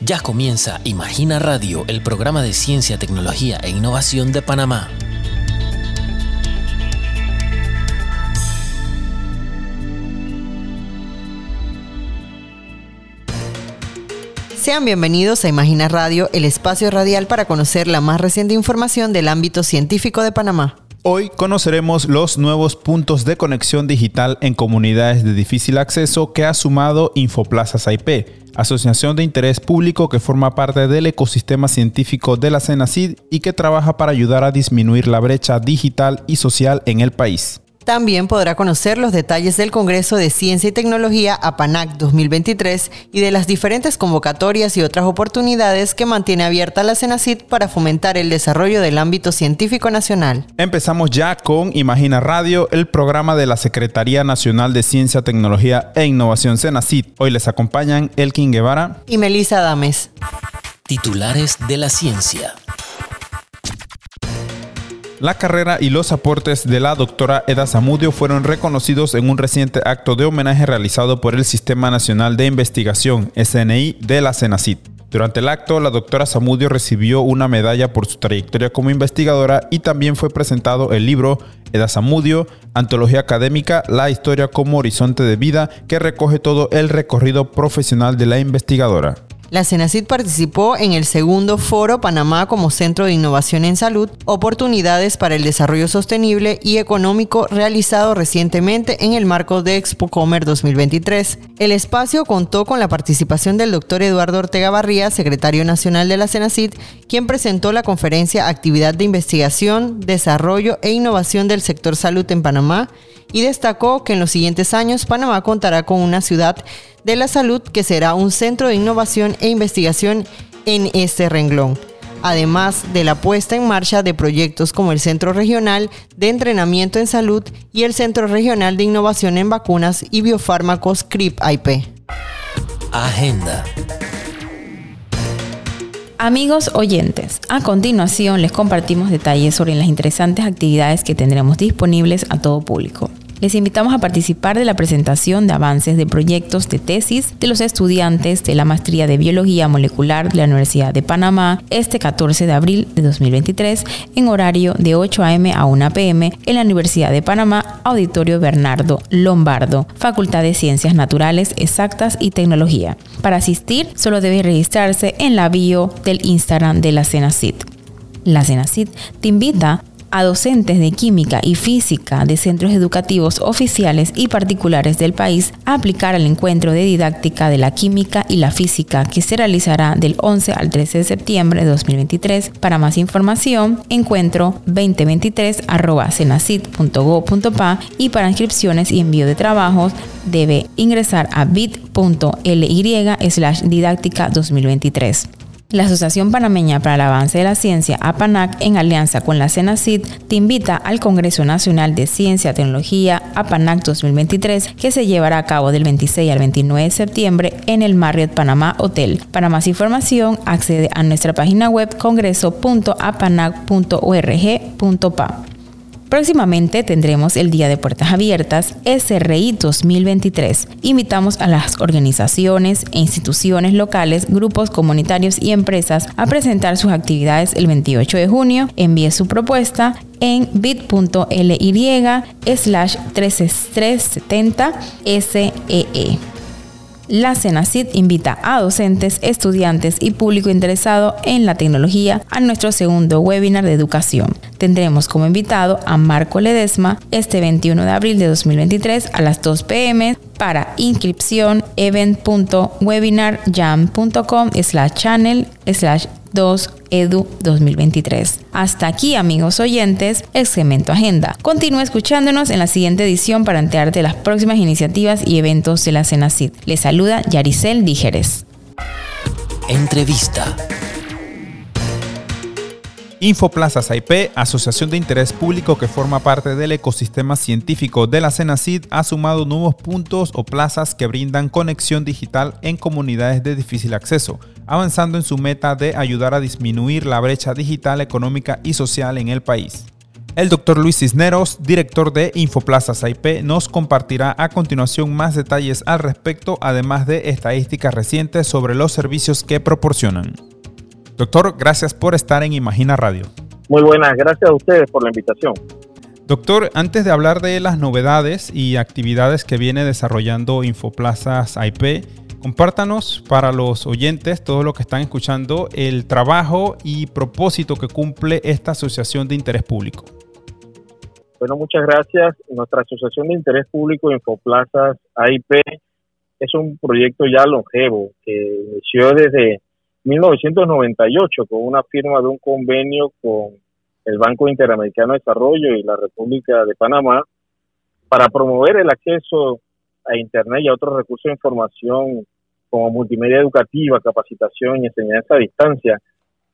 Ya comienza Imagina Radio, el programa de ciencia, tecnología e innovación de Panamá. Sean bienvenidos a Imagina Radio, el espacio radial para conocer la más reciente información del ámbito científico de Panamá. Hoy conoceremos los nuevos puntos de conexión digital en comunidades de difícil acceso que ha sumado Infoplazas IP asociación de interés público que forma parte del ecosistema científico de la CENACID y que trabaja para ayudar a disminuir la brecha digital y social en el país. También podrá conocer los detalles del Congreso de Ciencia y Tecnología APANAC 2023 y de las diferentes convocatorias y otras oportunidades que mantiene abierta la CENACIT para fomentar el desarrollo del ámbito científico nacional. Empezamos ya con Imagina Radio, el programa de la Secretaría Nacional de Ciencia, Tecnología e Innovación CENACIT. Hoy les acompañan Elkin Guevara y Melissa Dames. Titulares de la ciencia. La carrera y los aportes de la doctora Eda Zamudio fueron reconocidos en un reciente acto de homenaje realizado por el Sistema Nacional de Investigación, SNI, de la CENACIT. Durante el acto, la doctora Zamudio recibió una medalla por su trayectoria como investigadora y también fue presentado el libro Eda Zamudio, Antología Académica, La Historia como Horizonte de Vida, que recoge todo el recorrido profesional de la investigadora. La CENACID participó en el segundo foro Panamá como Centro de Innovación en Salud, Oportunidades para el Desarrollo Sostenible y Económico realizado recientemente en el marco de Expo Comer 2023. El espacio contó con la participación del doctor Eduardo Ortega Barría, secretario nacional de la CENACID, quien presentó la conferencia Actividad de Investigación, Desarrollo e Innovación del Sector Salud en Panamá y destacó que en los siguientes años Panamá contará con una ciudad de la salud que será un centro de innovación e investigación en este renglón además de la puesta en marcha de proyectos como el Centro Regional de Entrenamiento en Salud y el Centro Regional de Innovación en Vacunas y Biofármacos CRIP IP. Agenda. Amigos oyentes, a continuación les compartimos detalles sobre las interesantes actividades que tendremos disponibles a todo público. Les invitamos a participar de la presentación de avances de proyectos de tesis de los estudiantes de la Maestría de Biología Molecular de la Universidad de Panamá este 14 de abril de 2023 en horario de 8 a.m. a 1 p.m. en la Universidad de Panamá, Auditorio Bernardo Lombardo, Facultad de Ciencias Naturales, Exactas y Tecnología. Para asistir, solo debe registrarse en la bio del Instagram de la CENACIT. La CENACIT te invita a docentes de química y física de centros educativos oficiales y particulares del país a aplicar el encuentro de didáctica de la química y la física que se realizará del 11 al 13 de septiembre de 2023. Para más información, encuentro 2023 y para inscripciones y envío de trabajos debe ingresar a bit.ly slash didáctica 2023. La Asociación Panameña para el Avance de la Ciencia, APANAC, en alianza con la CENACID, te invita al Congreso Nacional de Ciencia y Tecnología APANAC 2023, que se llevará a cabo del 26 al 29 de septiembre en el Marriott Panamá Hotel. Para más información, accede a nuestra página web congreso.apanac.org.pa. Próximamente tendremos el Día de Puertas Abiertas SRI 2023. Invitamos a las organizaciones e instituciones locales, grupos comunitarios y empresas a presentar sus actividades el 28 de junio. Envíe su propuesta en bit.ly slash 3370 SEE. La CENACID invita a docentes, estudiantes y público interesado en la tecnología a nuestro segundo webinar de educación. Tendremos como invitado a Marco Ledesma este 21 de abril de 2023 a las 2 pm para inscripción event.webinarjam.com slash channel slash 2 Edu 2023. Hasta aquí, amigos oyentes, el segmento Agenda. Continúa escuchándonos en la siguiente edición para enterarte de las próximas iniciativas y eventos de la CENACID. Les saluda Yaricel Dígeres. Entrevista. Infoplazas IP, asociación de interés público que forma parte del ecosistema científico de la CENACID, ha sumado nuevos puntos o plazas que brindan conexión digital en comunidades de difícil acceso, avanzando en su meta de ayudar a disminuir la brecha digital, económica y social en el país. El doctor Luis Cisneros, director de Infoplazas IP, nos compartirá a continuación más detalles al respecto, además de estadísticas recientes sobre los servicios que proporcionan. Doctor, gracias por estar en Imagina Radio. Muy buenas, gracias a ustedes por la invitación. Doctor, antes de hablar de las novedades y actividades que viene desarrollando Infoplazas IP, compártanos para los oyentes, todos los que están escuchando, el trabajo y propósito que cumple esta asociación de interés público. Bueno, muchas gracias. Nuestra asociación de interés público Infoplazas IP es un proyecto ya longevo que inició desde 1998 con una firma de un convenio con el Banco Interamericano de Desarrollo y la República de Panamá para promover el acceso a Internet y a otros recursos de información como multimedia educativa, capacitación y enseñanza a distancia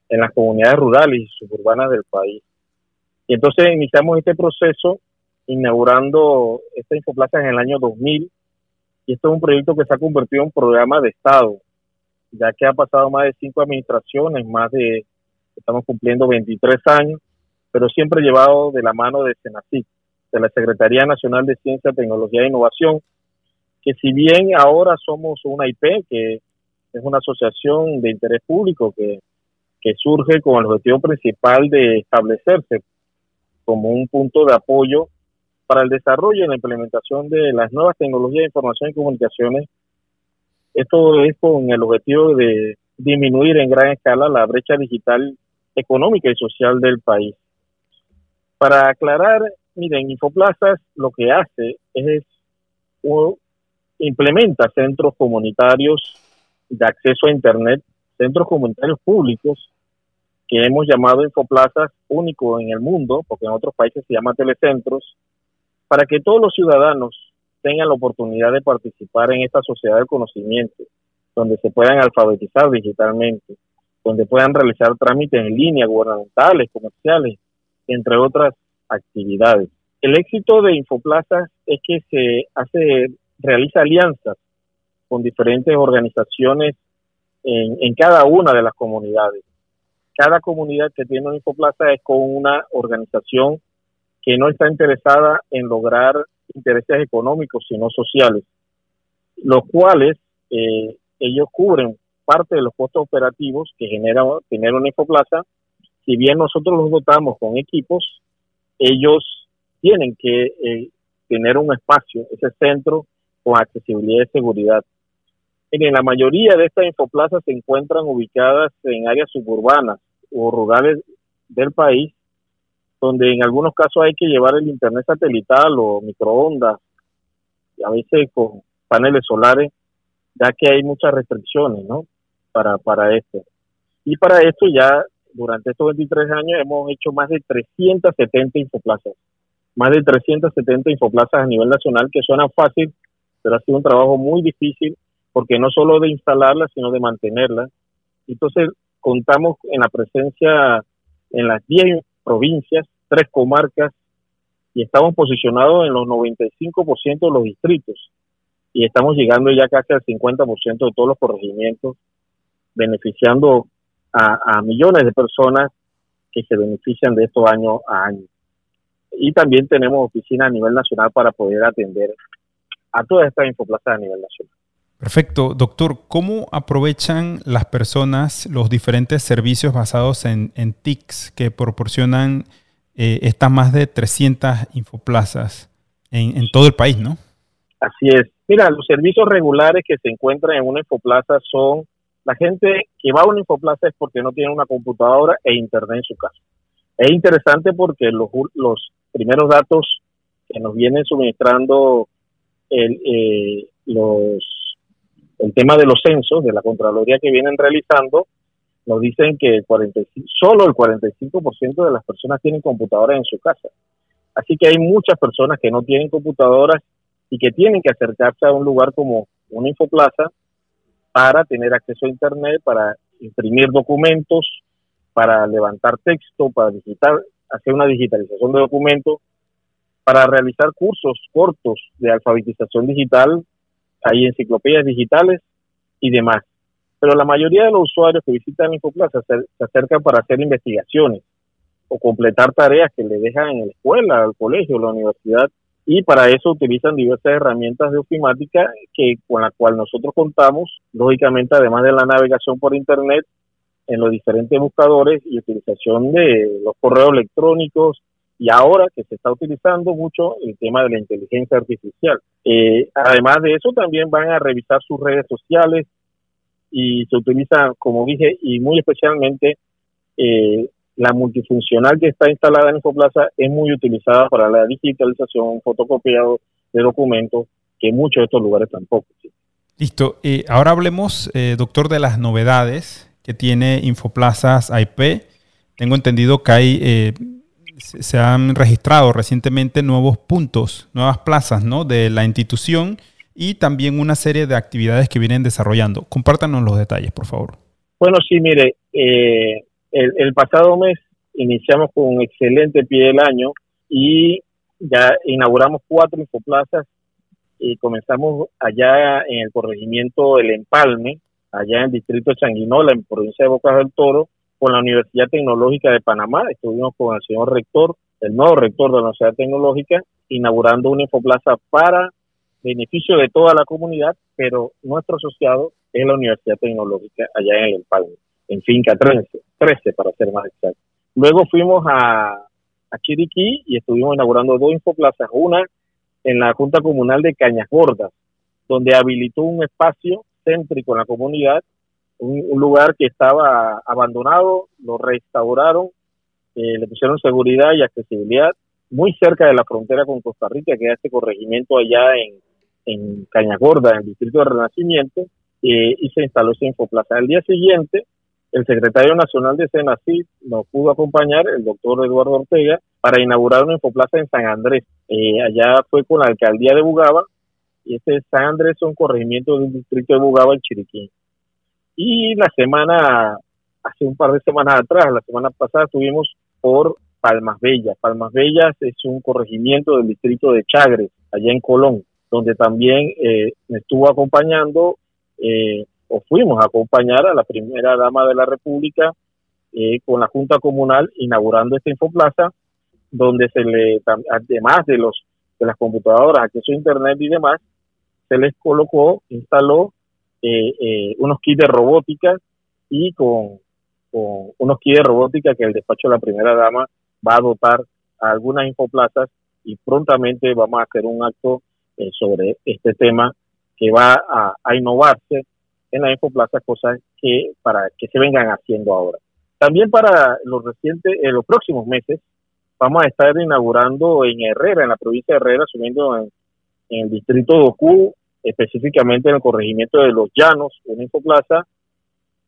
en las comunidades rurales y suburbanas del país. Y entonces iniciamos este proceso inaugurando esta Infoplaza en el año 2000 y esto es un proyecto que se ha convertido en un programa de Estado, ya que ha pasado más de cinco administraciones, más de, estamos cumpliendo 23 años, pero siempre llevado de la mano de SENACIC, de la Secretaría Nacional de Ciencia, Tecnología e Innovación, que si bien ahora somos una IP, que es una asociación de interés público que, que surge con el objetivo principal de establecerse como un punto de apoyo para el desarrollo y la implementación de las nuevas tecnologías de información y comunicaciones. Esto es con el objetivo de disminuir en gran escala la brecha digital económica y social del país. Para aclarar, miren, Infoplazas lo que hace es implementa centros comunitarios de acceso a Internet, centros comunitarios públicos que hemos llamado Infoplazas único en el mundo, porque en otros países se llama telecentros, para que todos los ciudadanos tengan la oportunidad de participar en esta sociedad del conocimiento, donde se puedan alfabetizar digitalmente, donde puedan realizar trámites en línea, gubernamentales, comerciales, entre otras actividades. El éxito de Infoplazas es que se hace, realiza alianzas con diferentes organizaciones en, en cada una de las comunidades. Cada comunidad que tiene una Infoplaza es con una organización que no está interesada en lograr intereses económicos, sino sociales, los cuales eh, ellos cubren parte de los costos operativos que genera tener una Infoplaza. Si bien nosotros los dotamos con equipos, ellos tienen que eh, tener un espacio, ese centro con accesibilidad y seguridad. En la mayoría de estas infoplazas se encuentran ubicadas en áreas suburbanas o rurales del país, donde en algunos casos hay que llevar el internet satelital o microondas, a veces con paneles solares, ya que hay muchas restricciones, ¿no? Para, para esto. Y para esto ya durante estos 23 años hemos hecho más de 370 infoplazas, más de 370 infoplazas a nivel nacional que suenan fácil, pero ha sido un trabajo muy difícil porque no solo de instalarlas, sino de mantenerlas. Entonces, contamos en la presencia en las 10 provincias, tres comarcas, y estamos posicionados en los 95% de los distritos, y estamos llegando ya casi al 50% de todos los corregimientos, beneficiando a, millones de personas que se benefician de esto año a año. Y también tenemos oficinas a nivel nacional para poder atender a todas estas infoplazas a nivel nacional. Perfecto. Doctor, ¿cómo aprovechan las personas los diferentes servicios basados en, TICs que proporcionan eh, estas más de 300 infoplazas en, en todo el país, no? Así es. Mira, los servicios regulares que se encuentran en una infoplaza son la gente que va a una infoplaza es porque no tiene una computadora e internet en su casa. Es interesante porque los, los primeros datos que nos vienen suministrando el, eh, los, el tema de los censos, de la Contraloría que vienen realizando, nos dicen que el 45, solo el 45% de las personas tienen computadoras en su casa. Así que hay muchas personas que no tienen computadoras y que tienen que acercarse a un lugar como una infoplaza para tener acceso a Internet, para imprimir documentos, para levantar texto, para digitar, hacer una digitalización de documentos, para realizar cursos cortos de alfabetización digital, hay enciclopedias digitales y demás. Pero la mayoría de los usuarios que visitan Infoplaza se, acercan para hacer investigaciones o completar tareas que le dejan en la escuela, al colegio, la universidad, y para eso utilizan diversas herramientas de ofimática que con la cual nosotros contamos, lógicamente además de la navegación por internet en los diferentes buscadores y utilización de los correos electrónicos y ahora que se está utilizando mucho el tema de la inteligencia artificial. Eh, además de eso también van a revisar sus redes sociales y se utiliza, como dije, y muy especialmente eh, la multifuncional que está instalada en Infoplaza es muy utilizada para la digitalización, fotocopiado de documentos, que muchos de estos lugares tampoco. Listo. Eh, ahora hablemos, doctor, de las novedades que tiene Infoplazas IP. Tengo entendido que hay, se han registrado recientemente nuevos puntos, nuevas plazas ¿no? de la institución y también una serie de actividades que vienen desarrollando. Compártanos los detalles, por favor. Bueno, sí, mire, eh, el, pasado mes iniciamos con un excelente pie del año y ya inauguramos cuatro infoplazas y comenzamos allá en el corregimiento El Empalme, allá en el distrito de Changuinola, en provincia de Bocas del Toro, con la Universidad Tecnológica de Panamá. Estuvimos con el señor rector, el nuevo rector de la Universidad Tecnológica, inaugurando una infoplaza para beneficio de toda la comunidad, pero nuestro asociado es la Universidad Tecnológica allá en El Empalme en Finca 13, 13 para ser más exacto. Luego fuimos a, a Chiriquí y estuvimos inaugurando dos infoplazas, una en la Junta Comunal de Cañas Gordas, donde habilitó un espacio céntrico en la comunidad, un, lugar que estaba abandonado, lo restauraron, eh, le pusieron seguridad y accesibilidad muy cerca de la frontera con Costa Rica, que es este corregimiento allá en, en Cañas Gordas, en el distrito de Renacimiento, eh, y se instaló esa infoplaza. Al día siguiente el secretario nacional de Senacid nos pudo acompañar, el doctor Eduardo Ortega, para inaugurar una infoplaza en San Andrés. Eh, allá fue con la alcaldía de Bugaba, y este San Andrés es un corregimiento del distrito de Bugaba, en Chiriquí. Y la semana, hace un par de semanas atrás, la semana pasada, estuvimos por Palmas Bellas. Palmas Bellas es un corregimiento del distrito de Chagres, allá en Colón, donde también eh, me estuvo acompañando eh, o fuimos a acompañar a la primera dama de la República eh, con la Junta Comunal inaugurando esta infoplaza, donde se le, además de los de las computadoras, acceso a internet y demás, se les colocó, instaló eh, eh, unos kits de robótica y con, unos kits de robótica que el despacho de la primera dama va a dotar a algunas infoplazas y prontamente vamos a hacer un acto sobre este tema que va a, innovarse en la Infoplaza, cosas que para que se vengan haciendo ahora. También para los recientes, en los próximos meses, vamos a estar inaugurando en Herrera, en la provincia de Herrera, subiendo en, el distrito de Ocú, específicamente en el corregimiento de Los Llanos, una Infoplaza,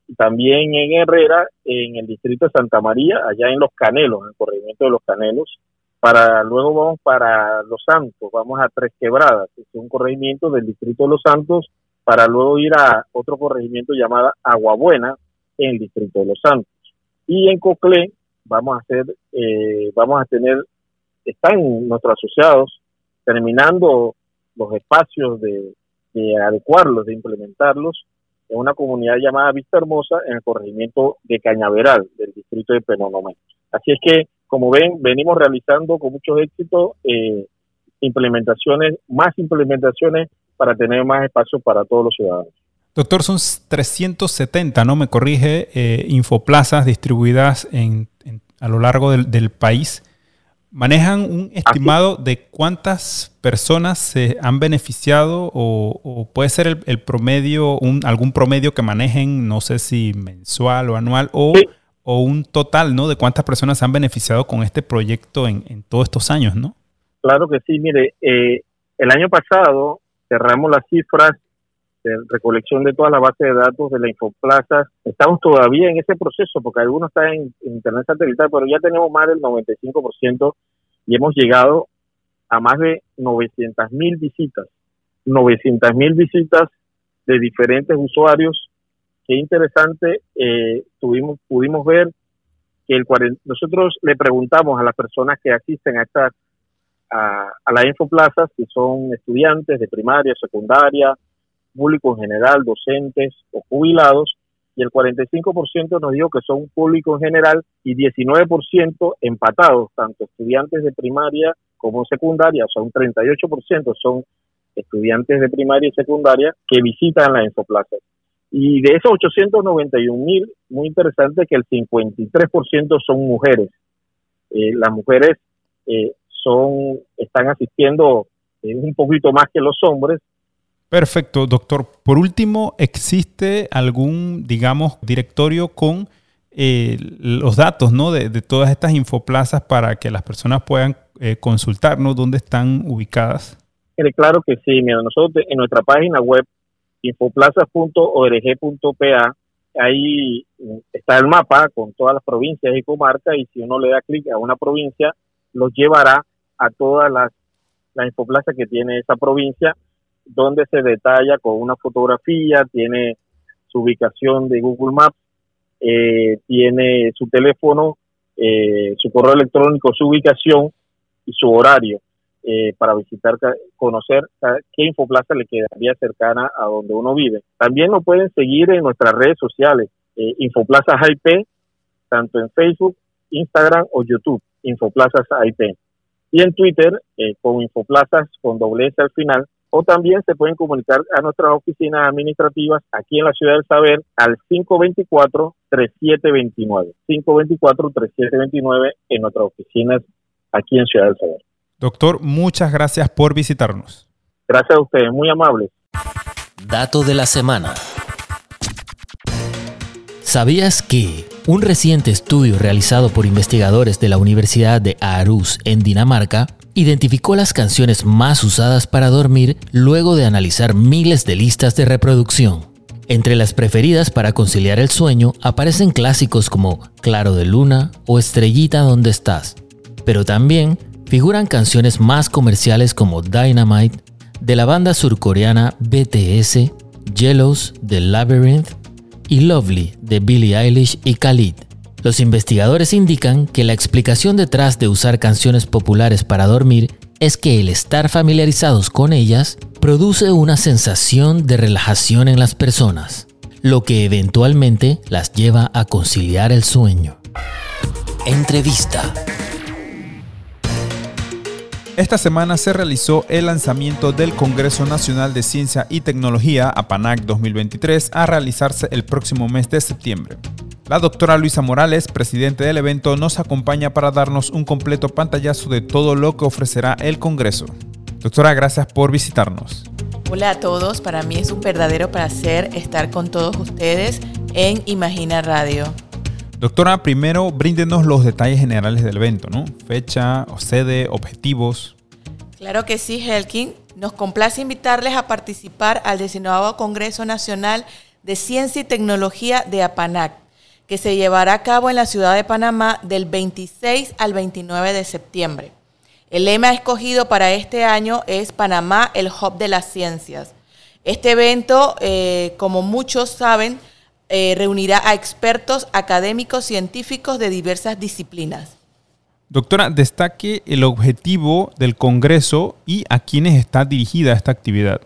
y también en Herrera, en el distrito de Santa María, allá en Los Canelos, en el corregimiento de Los Canelos. Para luego vamos para Los Santos, vamos a Tres Quebradas, que es un corregimiento del distrito de Los Santos, para luego ir a otro corregimiento llamado Aguabuena en el distrito de Los Santos. Y en Coclé vamos a hacer, eh, vamos a tener, están nuestros asociados terminando los espacios de, adecuarlos, de implementarlos en una comunidad llamada Vista Hermosa en el corregimiento de Cañaveral del distrito de Penonomé. Así es que, como ven, venimos realizando con mucho éxito eh, implementaciones, más implementaciones para tener más espacio para todos los ciudadanos. Doctor, son 370, ¿no? Me corrige, eh, infoplazas distribuidas en, a lo largo del, país. ¿Manejan un estimado de cuántas personas se han beneficiado o, puede ser el, promedio, un, algún promedio que manejen, no sé si mensual o anual, o, o un total, ¿no? De cuántas personas se han beneficiado con este proyecto en, en todos estos años, ¿no? Claro que sí, mire, eh, el año pasado cerramos las cifras de recolección de todas las bases de datos de la Infoplaza. Estamos todavía en ese proceso porque algunos están en, Internet satelital, pero ya tenemos más del 95% y hemos llegado a más de 900 mil visitas. 900 mil visitas de diferentes usuarios. Qué interesante, eh, tuvimos, pudimos ver que el nosotros le preguntamos a las personas que asisten a estas a, a la Infoplazas, que son estudiantes de primaria, secundaria, público en general, docentes o jubilados, y el 45% nos dijo que son público en general y 19% empatados, tanto estudiantes de primaria como secundaria, o sea, un 38% son estudiantes de primaria y secundaria que visitan la Infoplaza. Y de esos 891 mil, muy interesante que el 53% son mujeres. Eh, las mujeres eh, son están asistiendo eh, un poquito más que los hombres. Perfecto, doctor. Por último, ¿existe algún, digamos, directorio con los datos ¿no? de, todas estas infoplazas para que las personas puedan consultarnos dónde están ubicadas? Claro que sí, mira, nosotros en nuestra página web infoplazas.org.pa ahí está el mapa con todas las provincias y comarcas y si uno le da clic a una provincia, los llevará a todas las, las infoplazas que tiene esa provincia, donde se detalla con una fotografía, tiene su ubicación de Google Maps, eh, tiene su teléfono, eh, su correo electrónico, su ubicación y su horario. Eh, para visitar, conocer qué infoplaza le quedaría cercana a donde uno vive. También nos pueden seguir en nuestras redes sociales, eh, Infoplazas IP, tanto en Facebook, Instagram o YouTube, Infoplazas IP. Y en Twitter, con Infoplazas con doble S al final, o también se pueden comunicar a nuestras oficinas administrativas aquí en la ciudad del saber al 524-3729. 524-3729 en nuestras oficinas aquí en Ciudad del Saber. Doctor, muchas gracias por visitarnos. Gracias a ustedes, muy amables. Dato de la semana. ¿Sabías que un reciente estudio realizado por investigadores de la Universidad de Aarhus en Dinamarca identificó las canciones más usadas para dormir luego de analizar miles de listas de reproducción? Entre las preferidas para conciliar el sueño aparecen clásicos como Claro de Luna o Estrellita donde estás, pero también figuran canciones más comerciales como Dynamite, de la banda surcoreana BTS, Yellows de Labyrinth y Lovely de Billie Eilish y Khalid. Los investigadores indican que la explicación detrás de usar canciones populares para dormir es que el estar familiarizados con ellas produce una sensación de relajación en las personas, lo que eventualmente las lleva a conciliar el sueño. Entrevista. Esta semana se realizó el lanzamiento del Congreso Nacional de Ciencia y Tecnología, APANAC 2023, a realizarse el próximo mes de septiembre. La doctora Luisa Morales, presidente del evento, nos acompaña para darnos un completo pantallazo de todo lo que ofrecerá el Congreso. Doctora, gracias por visitarnos. Hola a todos, para mí es un verdadero placer estar con todos ustedes en Imagina Radio. Doctora, primero bríndenos los detalles generales del evento, ¿no? Fecha, sede, objetivos. Claro que sí, Helkin. Nos complace invitarles a participar al 19 Congreso Nacional de Ciencia y Tecnología de APANAC, que se llevará a cabo en la ciudad de Panamá del 26 al 29 de septiembre. El lema escogido para este año es Panamá, el hub de las ciencias. Este evento, eh, como muchos saben, eh, reunirá a expertos académicos científicos de diversas disciplinas. Doctora, destaque el objetivo del Congreso y a quiénes está dirigida esta actividad.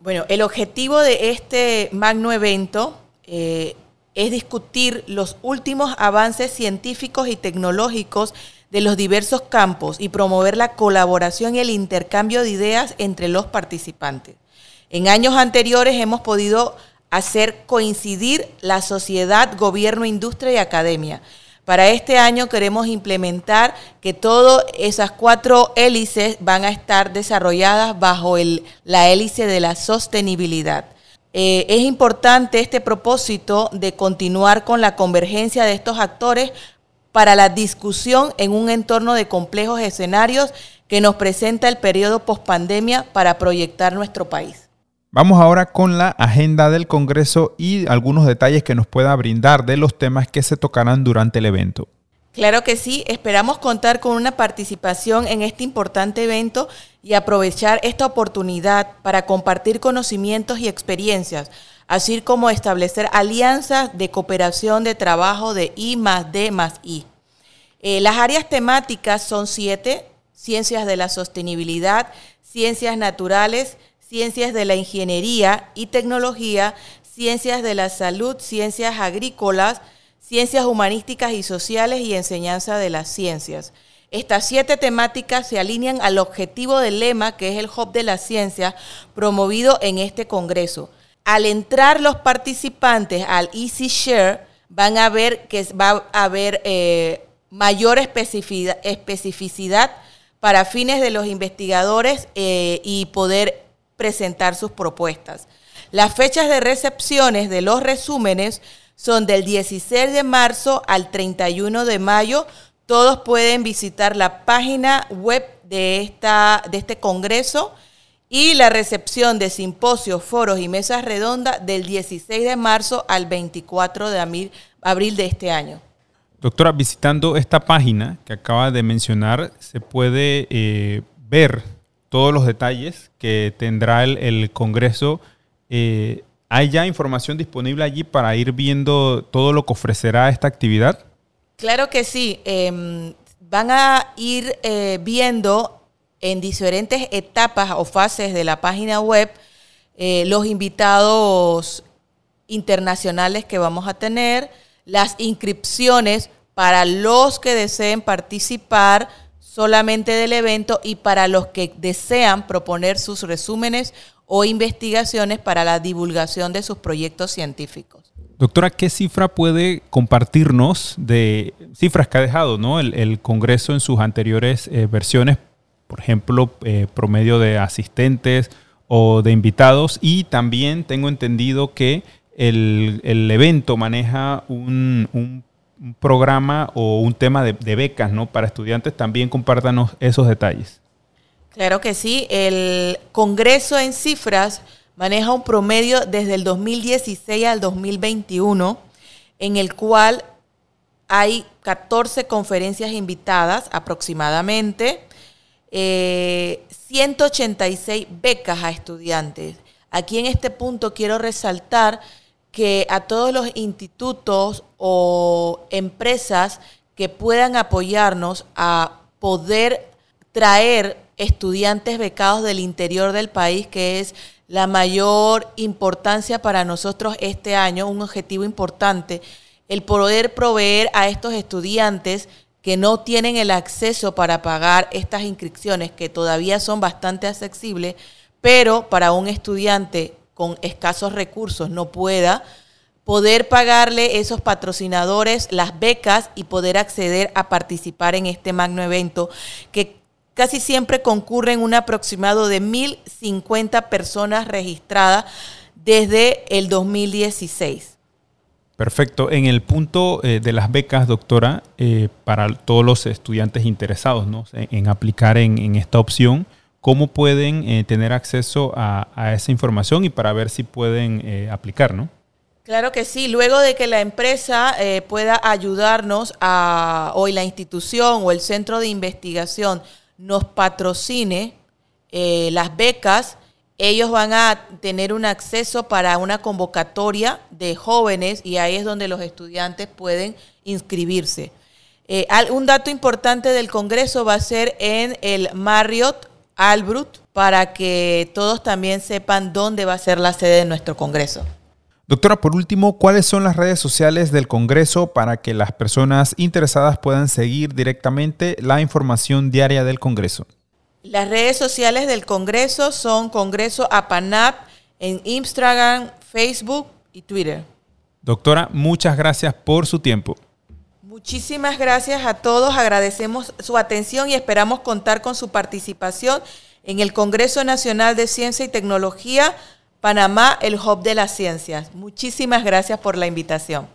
Bueno, el objetivo de este magno evento eh, es discutir los últimos avances científicos y tecnológicos de los diversos campos y promover la colaboración y el intercambio de ideas entre los participantes. En años anteriores hemos podido hacer coincidir la sociedad, gobierno, industria y academia. Para este año queremos implementar que todas esas cuatro hélices van a estar desarrolladas bajo la hélice de la sostenibilidad. Eh, es importante este propósito de continuar con la convergencia de estos actores para la discusión en un entorno de complejos escenarios que nos presenta el periodo pospandemia para proyectar nuestro país. Vamos ahora con la agenda del Congreso y algunos detalles que nos pueda brindar de los temas que se tocarán durante el evento. Claro que sí, esperamos contar con una participación en este importante evento y aprovechar esta oportunidad para compartir conocimientos y experiencias, así como establecer alianzas de cooperación de trabajo de I más D más I. Eh, las áreas temáticas son siete, ciencias de la sostenibilidad, ciencias naturales, ciencias de la ingeniería y tecnología, ciencias de la salud, ciencias agrícolas, ciencias humanísticas y sociales y enseñanza de las ciencias. Estas siete temáticas se alinean al objetivo del lema, que es el Hub de la Ciencia, promovido en este Congreso. Al entrar los participantes al Easy Share, van a ver que va a haber eh, mayor especificidad, para fines de los investigadores eh, y poder presentar sus propuestas. Las fechas de recepciones de los resúmenes son del 16 de marzo al 31 de mayo. Todos pueden visitar la página web de, esta, de este congreso y la recepción de simposios, foros y mesas redondas del 16 de marzo al 24 de abril de este año. Doctora, visitando esta página que acaba de mencionar, se puede eh, ver todos los detalles que tendrá el, Congreso. Eh, ¿Hay ya información disponible allí para ir viendo todo lo que ofrecerá esta actividad? Claro que sí. Em, van a ir eh, viendo en diferentes etapas o fases de la página web los invitados internacionales que vamos a tener, las inscripciones para los que deseen participar solamente del evento y para los que desean proponer sus resúmenes o investigaciones para la divulgación de sus proyectos científicos. Doctora, ¿qué cifra puede compartirnos de cifras que ha dejado ¿no? el, Congreso en sus anteriores eh, versiones? Por ejemplo, eh, promedio de asistentes o de invitados. Y también tengo entendido que el, evento maneja un, un programa o un tema de, becas ¿no? para estudiantes, también compártanos esos detalles. Claro que sí. El Congreso en cifras maneja un promedio desde el 2016 al 2021, en el cual hay 14 conferencias invitadas aproximadamente, 186 eh, becas a estudiantes. Aquí en este punto quiero resaltar que a todos los institutos o empresas que puedan apoyarnos a poder traer estudiantes becados del interior del país, que es la mayor importancia para nosotros este año, un objetivo importante, el poder proveer a estos estudiantes que no tienen el acceso para pagar estas inscripciones, que todavía son bastante accesibles, pero para un estudiante con escasos recursos no pueda, poder pagarle esos patrocinadores las becas y poder acceder a participar en este magno evento que casi siempre concurren un aproximado de 1.050 personas registradas desde el 2016. Perfecto. En el punto eh, de las becas, doctora, eh, para todos los estudiantes interesados en, aplicar en, esta opción, ¿cómo pueden eh, tener acceso a, esa información y para ver si pueden aplicar? ¿no? Claro que sí. Luego de que la empresa eh, pueda ayudarnos a, o la institución o el centro de investigación nos patrocine eh, las becas, ellos van a tener un acceso para una convocatoria de jóvenes y ahí es donde los estudiantes pueden inscribirse. Eh, un dato importante del Congreso va a ser en el Marriott Albrut para que todos también sepan dónde va a ser la sede de nuestro Congreso. Doctora, por último, ¿cuáles son las redes sociales del Congreso para que las personas interesadas puedan seguir directamente la información diaria del Congreso? Las redes sociales del Congreso son Congreso APANAP en Instagram, Facebook y Twitter. Doctora, muchas gracias por su tiempo. Muchísimas gracias a todos, agradecemos su atención y esperamos contar con su participación en el Congreso Nacional de Ciencia y Tecnología Panamá, el hub de las ciencias. Muchísimas gracias por la invitación.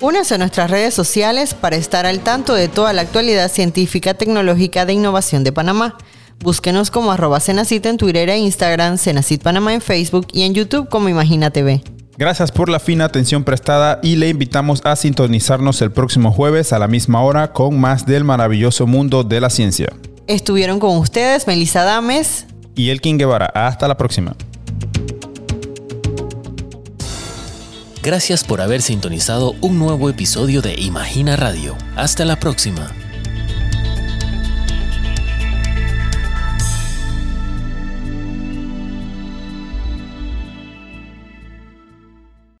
Únese a nuestras redes sociales para estar al tanto de toda la actualidad científica, tecnológica de innovación de Panamá. Búsquenos como arroba Cenacit en Twitter e Instagram, Cenacit Panamá en Facebook y en YouTube como Imagina TV. Gracias por la fina atención prestada y le invitamos a sintonizarnos el próximo jueves a la misma hora con más del maravilloso mundo de la ciencia. Estuvieron con ustedes Melissa Dames y Elkin Guevara. Hasta la próxima. Gracias por haber sintonizado un nuevo episodio de Imagina Radio. Hasta la próxima.